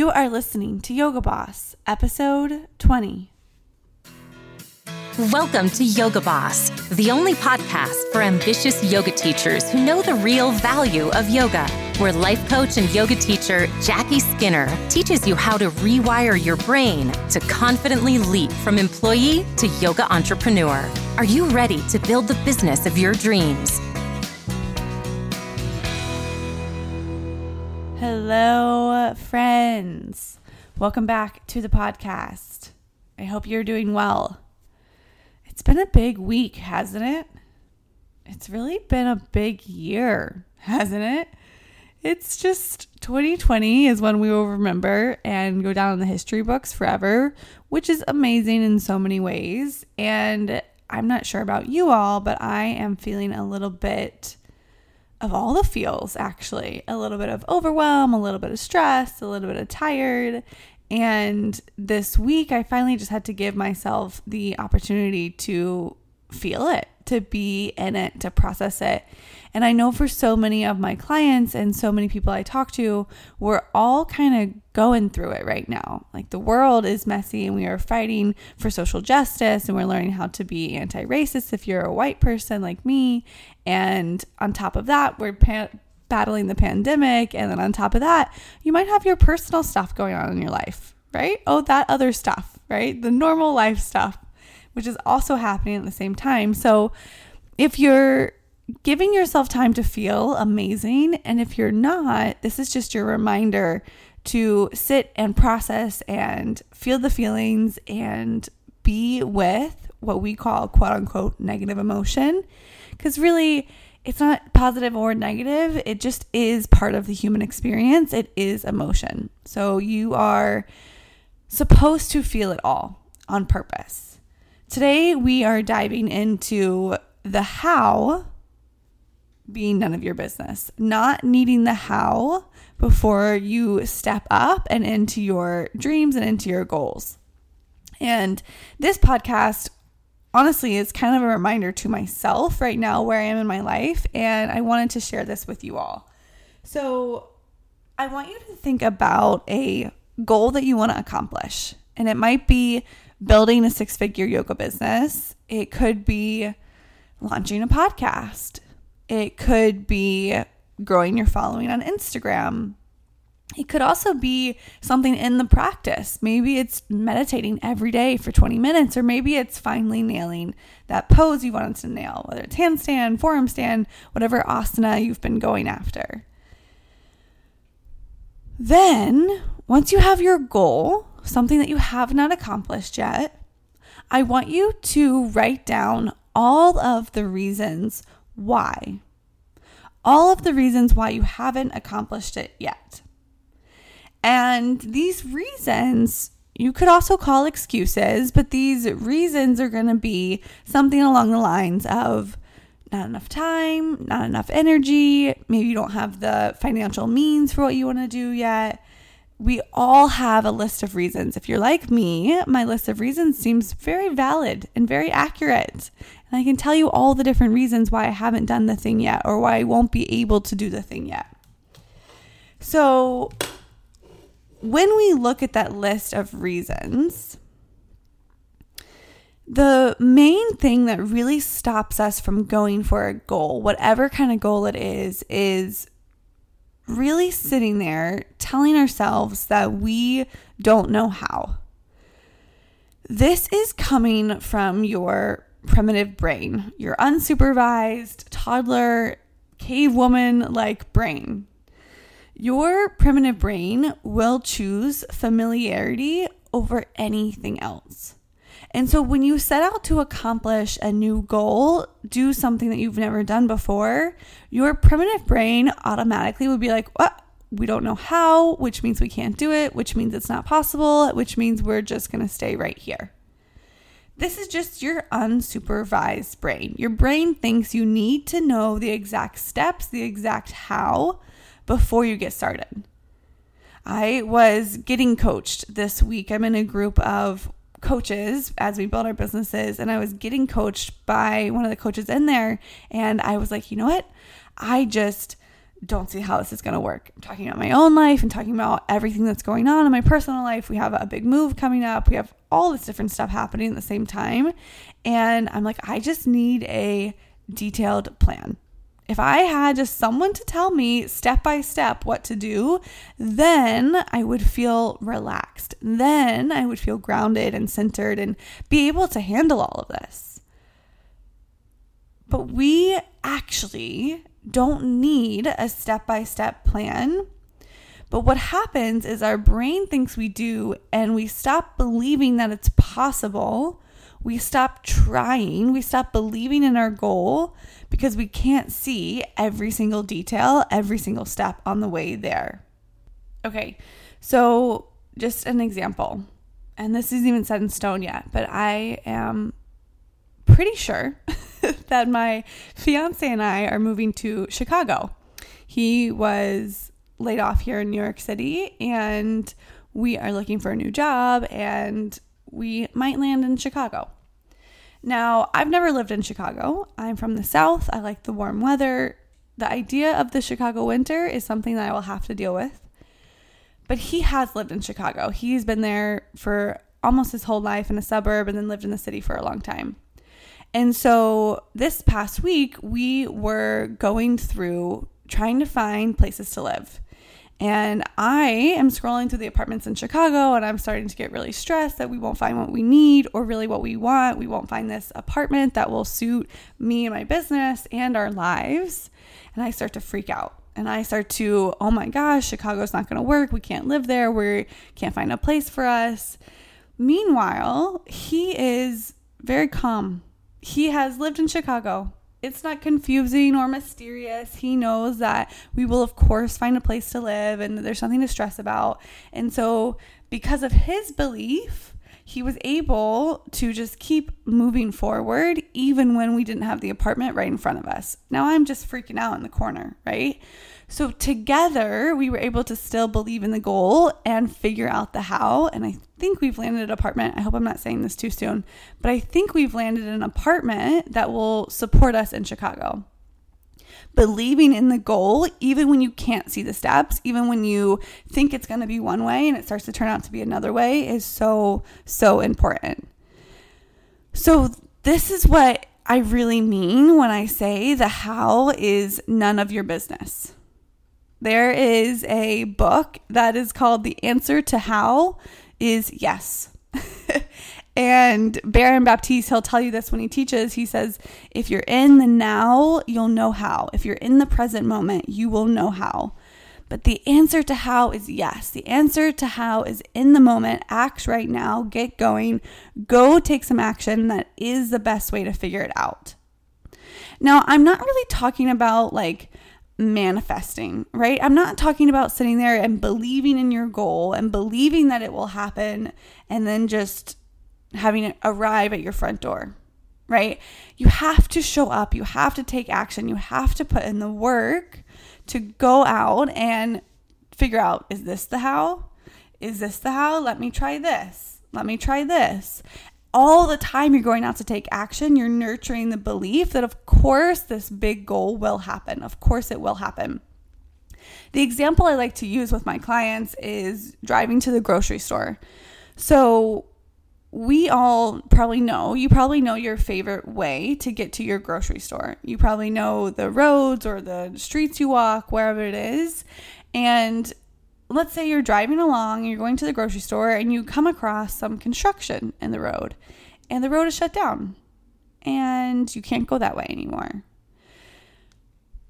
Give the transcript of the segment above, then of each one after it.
You are listening to Yoga Boss, episode 20. Welcome to Yoga Boss, the only podcast for ambitious yoga teachers who know the real value of yoga. Where life coach and yoga teacher Jackie Skinner teaches you how to rewire your brain to confidently leap from employee to yoga entrepreneur. Are you ready to build the business of your dreams? Hello, friends. Welcome back to the podcast. I hope you're doing well. It's been a big week, hasn't it? It's really been a big year, hasn't it? It's just 2020 is when we will remember and go down in the history books forever, which is amazing in so many ways. And I'm not sure about you all, but I am feeling a little bit of all the feels actually a little bit of overwhelm, a little bit of stress, a little bit of tired. And this week, I finally just had to give myself the opportunity to feel it, to be in it, to process it. And I know for so many of my clients and so many people I talk to, we're all kind of going through it right now. Like the world is messy and we are fighting for social justice and we're learning how to be anti racist if you're a white person like me. And on top of that, we're pa- battling the pandemic. And then on top of that, you might have your personal stuff going on in your life, right? Oh, that other stuff, right? The normal life stuff, which is also happening at the same time. So if you're giving yourself time to feel amazing. And if you're not, this is just your reminder to sit and process and feel the feelings and be with what we call quote unquote negative emotion. Because really, it's not positive or negative, it just is part of the human experience. It is emotion. So you are supposed to feel it all on purpose. Today, we are diving into the how being none of your business, not needing the how before you step up and into your dreams and into your goals. And this podcast, honestly, is kind of a reminder to myself right now where I am in my life. And I wanted to share this with you all. So, I want you to think about a goal that you want to accomplish. And it might be building a six figure yoga business, it could be launching a podcast, it could be growing your following on Instagram. It could also be something in the practice. Maybe it's meditating every day for 20 minutes, or maybe it's finally nailing that pose you wanted to nail, whether it's handstand, forearm stand, whatever asana you've been going after. Then, once you have your goal, something that you have not accomplished yet, I want you to write down all of the reasons why. All of the reasons why you haven't accomplished it yet. And these reasons you could also call excuses, but these reasons are going to be something along the lines of not enough time, not enough energy, maybe you don't have the financial means for what you want to do yet. We all have a list of reasons. If you're like me, my list of reasons seems very valid and very accurate. And I can tell you all the different reasons why I haven't done the thing yet or why I won't be able to do the thing yet. So, when we look at that list of reasons, the main thing that really stops us from going for a goal, whatever kind of goal it is, is really sitting there telling ourselves that we don't know how. This is coming from your primitive brain, your unsupervised toddler cavewoman like brain. Your primitive brain will choose familiarity over anything else. And so when you set out to accomplish a new goal, do something that you've never done before, your primitive brain automatically would be like, what? We don't know how, which means we can't do it, which means it's not possible, which means we're just going to stay right here. This is just your unsupervised brain. Your brain thinks you need to know the exact steps, the exact how before you get started. I was getting coached this week. I'm in a group of coaches as we build our businesses, and I was getting coached by one of the coaches in there. And I was like, you know what? I just don't see how this is going to work. I'm talking about my own life and talking about everything that's going on in my personal life. We have a big move coming up. We have all this different stuff happening at the same time. And I'm like, I just need a detailed plan. If I had just someone to tell me step by step what to do, then I would feel relaxed. Then I would feel grounded and centered and be able to handle all of this. But we actually don't need a step by step plan. But what happens is our brain thinks we do, and we stop believing that it's possible. We stop trying. We stop believing in our goal because we can't see every single detail, every single step on the way there. Okay, so just an example, and this isn't even set in stone yet, but I am pretty sure that my fiance and I are moving to Chicago. He was laid off here in New York City and we are looking for a new job and we might land in Chicago. Now, I've never lived in Chicago. I'm from the South. I like the warm weather. The idea of the Chicago winter is something that I will have to deal with. But he has lived in Chicago. He's been there for almost his whole life in a suburb and then lived in the city for a long time. And so this past week, we were going through trying to find places to live. And I am scrolling through the apartments in Chicago and I'm starting to get really stressed that we won't find what we need or really what we want. We won't find this apartment that will suit me and my business and our lives. And I start to freak out. And I start to, oh my gosh, Chicago's not going to work. We can't live there. We can't find a place for us. Meanwhile, he is very calm he has lived in Chicago. It's not confusing or mysterious. He knows that we will, of course, find a place to live and there's nothing to stress about. And so, because of his belief, he was able to just keep moving forward even when we didn't have the apartment right in front of us. Now I'm just freaking out in the corner, right? So together we were able to still believe in the goal and figure out the how. And I think we've landed an apartment. I hope I'm not saying this too soon, but I think we've landed an apartment that will support us in Chicago. Believing in the goal, even when you can't see the steps, even when you think it's going to be one way and it starts to turn out to be another way, is so, so important. So, this is what I really mean when I say the how is none of your business there is a book that is called The Answer to How is Yes. and Baron Baptiste, he'll tell you this when he teaches. He says, if you're in the now, you'll know how. If you're in the present moment, you will know how. But the answer to how is yes. The answer to how is in the moment, act right now, get going, go take some action. That is the best way to figure it out. Now, I'm not really talking about like manifesting, right? I'm not talking about sitting there and believing in your goal and believing that it will happen and then just having it arrive at your front door, right? You have to show up, you have to take action, you have to put in the work to go out and figure out is this the how? Is this the how? Let me try this. Let me try this all the time you're going out to take action, you're nurturing the belief that, of course, this big goal will happen. Of course, it will happen. The example I like to use with my clients is driving to the grocery store. So, we all probably know, you probably know your favorite way to get to your grocery store. You probably know the roads or the streets you walk, wherever it is. And let's say you're driving along you're going to the grocery store and you come across some construction in the road and the road is shut down and you can't go that way anymore.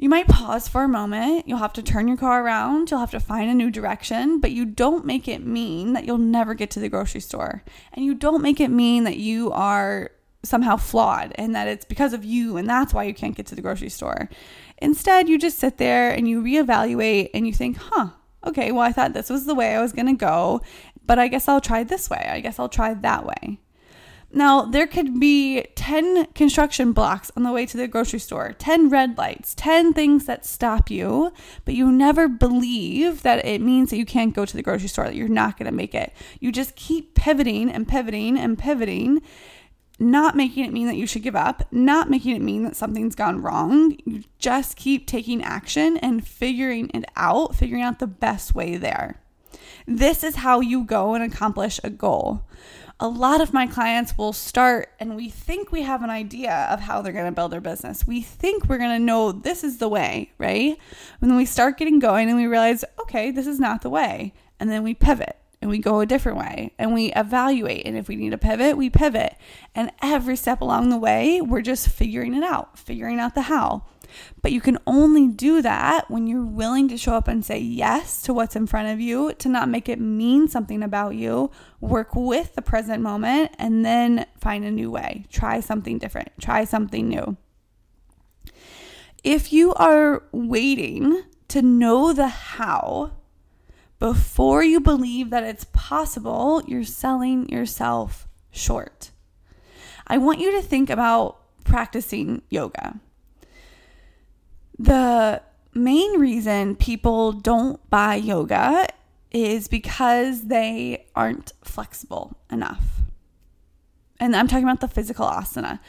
You might pause for a moment. You'll have to turn your car around. You'll have to find a new direction, but you don't make it mean that you'll never get to the grocery store. And you don't make it mean that you are somehow flawed and that it's because of you and that's why you can't get to the grocery store. Instead, you just sit there and you reevaluate and you think, huh, okay, well, I thought this was the way I was going to go, but I guess I'll try this way. I guess I'll try that way. Now, there could be 10 construction blocks on the way to the grocery store, 10 red lights, 10 things that stop you, but you never believe that it means that you can't go to the grocery store, that you're not going to make it. You just keep pivoting and pivoting and pivoting not making it mean that you should give up, not making it mean that something's gone wrong. You just keep taking action and figuring it out, figuring out the best way there. This is how you go and accomplish a goal. A lot of my clients will start and we think we have an idea of how they're going to build their business. We think we're going to know this is the way, right? And then we start getting going and we realize, okay, this is not the way. And then we pivot and we go a different way and we evaluate. And if we need to pivot, we pivot. And every step along the way, we're just figuring it out, figuring out the how. But you can only do that when you're willing to show up and say yes to what's in front of you, to not make it mean something about you, work with the present moment, and then find a new way. Try something different, try something new. If you are waiting to know the how, before you believe that it's possible, you're selling yourself short. I want you to think about practicing yoga. The main reason people don't buy yoga is because they aren't flexible enough. And I'm talking about the physical asana.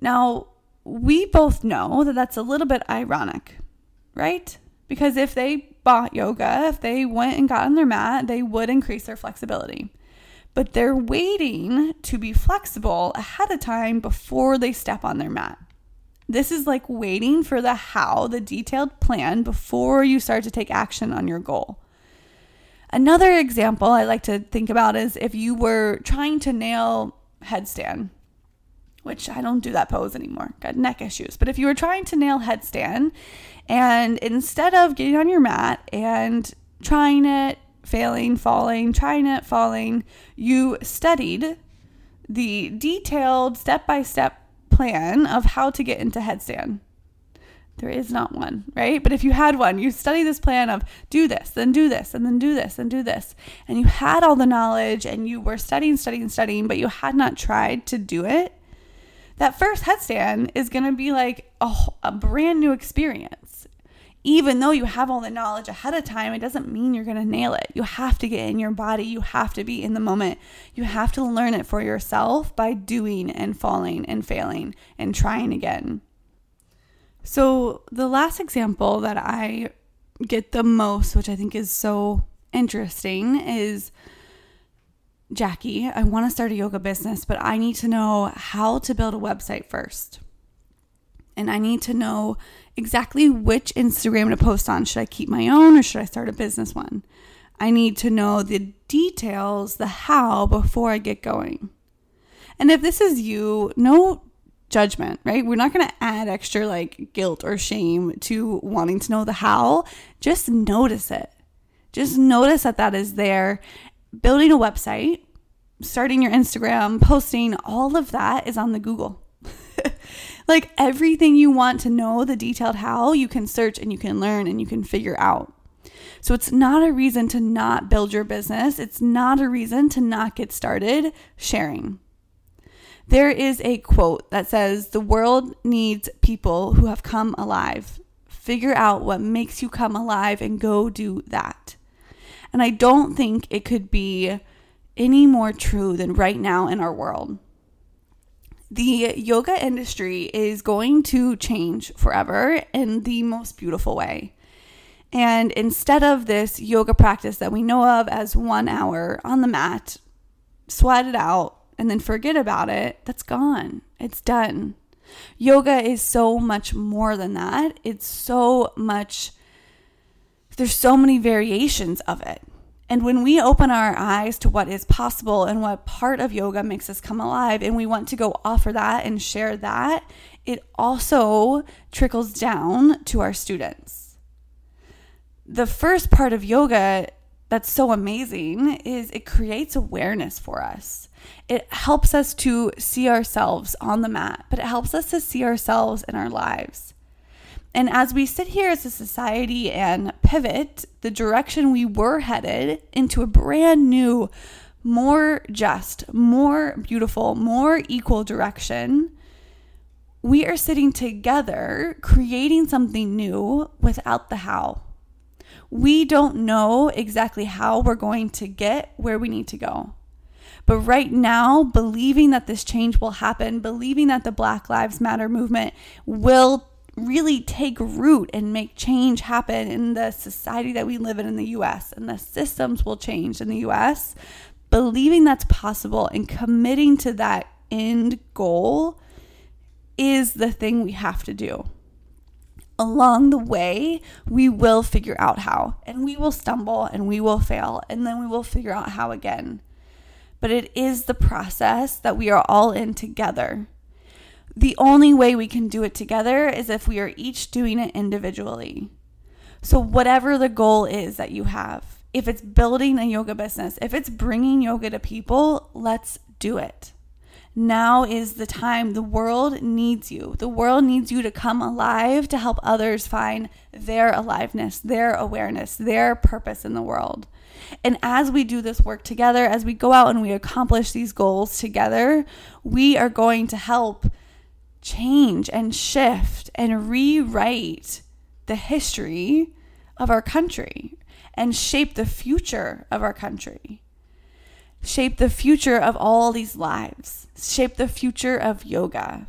Now, we both know that that's a little bit ironic, right? Because if they bought yoga, if they went and got on their mat, they would increase their flexibility. But they're waiting to be flexible ahead of time before they step on their mat. This is like waiting for the how, the detailed plan before you start to take action on your goal. Another example I like to think about is if you were trying to nail headstand, which I don't do that pose anymore, got neck issues. But if you were trying to nail headstand and instead of getting on your mat and trying it, failing, falling, trying it, falling, you studied the detailed step by step plan of how to get into headstand. There is not one, right? But if you had one, you study this plan of do this, then do this, and then do this, and do this. And you had all the knowledge and you were studying, studying, studying, but you had not tried to do it. That first headstand is going to be like a, a brand new experience even though you have all the knowledge ahead of time, it doesn't mean you're going to nail it. You have to get in your body. You have to be in the moment. You have to learn it for yourself by doing and falling and failing and trying again. So, the last example that I get the most, which I think is so interesting, is Jackie, I want to start a yoga business, but I need to know how to build a website first. And I need to know exactly which Instagram to post on. Should I keep my own or should I start a business one? I need to know the details, the how before I get going. And if this is you, no judgment, right? We're not going to add extra like guilt or shame to wanting to know the how. Just notice it. Just notice that that is there. Building a website, starting your Instagram, posting, all of that is on the Google. Like everything you want to know, the detailed how, you can search and you can learn and you can figure out. So it's not a reason to not build your business. It's not a reason to not get started sharing. There is a quote that says, The world needs people who have come alive. Figure out what makes you come alive and go do that. And I don't think it could be any more true than right now in our world the yoga industry is going to change forever in the most beautiful way. And instead of this yoga practice that we know of as one hour on the mat, sweat it out, and then forget about it, that's gone. It's done. Yoga is so much more than that. It's so much, there's so many variations of it. And when we open our eyes to what is possible and what part of yoga makes us come alive, and we want to go offer that and share that, it also trickles down to our students. The first part of yoga that's so amazing is it creates awareness for us. It helps us to see ourselves on the mat, but it helps us to see ourselves in our lives. And as we sit here as a society and pivot the direction we were headed into a brand new, more just, more beautiful, more equal direction, we are sitting together creating something new without the how. We don't know exactly how we're going to get where we need to go. But right now, believing that this change will happen, believing that the Black Lives Matter movement will really take root and make change happen in the society that we live in in the US and the systems will change in the US, believing that's possible and committing to that end goal is the thing we have to do. Along the way, we will figure out how, and we will stumble and we will fail, and then we will figure out how again. But it is the process that we are all in together the only way we can do it together is if we are each doing it individually. So, whatever the goal is that you have, if it's building a yoga business, if it's bringing yoga to people, let's do it. Now is the time. The world needs you. The world needs you to come alive to help others find their aliveness, their awareness, their purpose in the world. And as we do this work together, as we go out and we accomplish these goals together, we are going to help change and shift and rewrite the history of our country and shape the future of our country. Shape the future of all these lives, shape the future of yoga.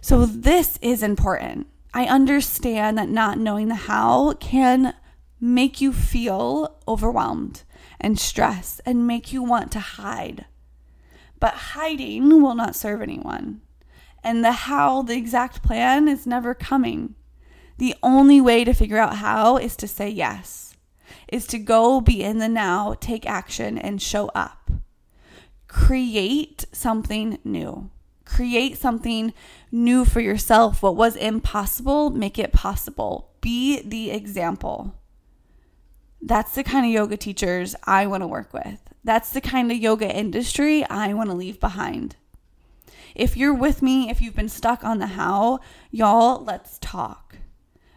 So, this is important. I understand that not knowing the how can make you feel overwhelmed and stressed and make you want to hide. But hiding will not serve anyone and the how, the exact plan is never coming. The only way to figure out how is to say yes, is to go be in the now, take action, and show up. Create something new. Create something new for yourself. What was impossible, make it possible. Be the example. That's the kind of yoga teachers I want to work with. That's the kind of yoga industry I want to leave behind. If you're with me, if you've been stuck on the how, y'all, let's talk.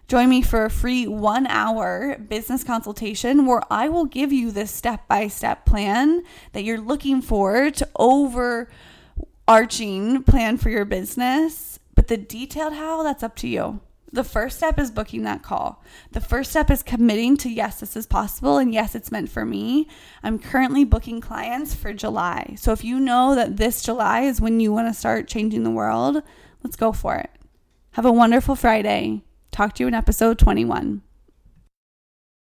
Join me for a free one hour business consultation where I will give you this step by step plan that you're looking for to overarching plan for your business. But the detailed how, that's up to you. The first step is booking that call. The first step is committing to yes, this is possible and yes, it's meant for me. I'm currently booking clients for July. So if you know that this July is when you want to start changing the world, let's go for it. Have a wonderful Friday. Talk to you in episode 21.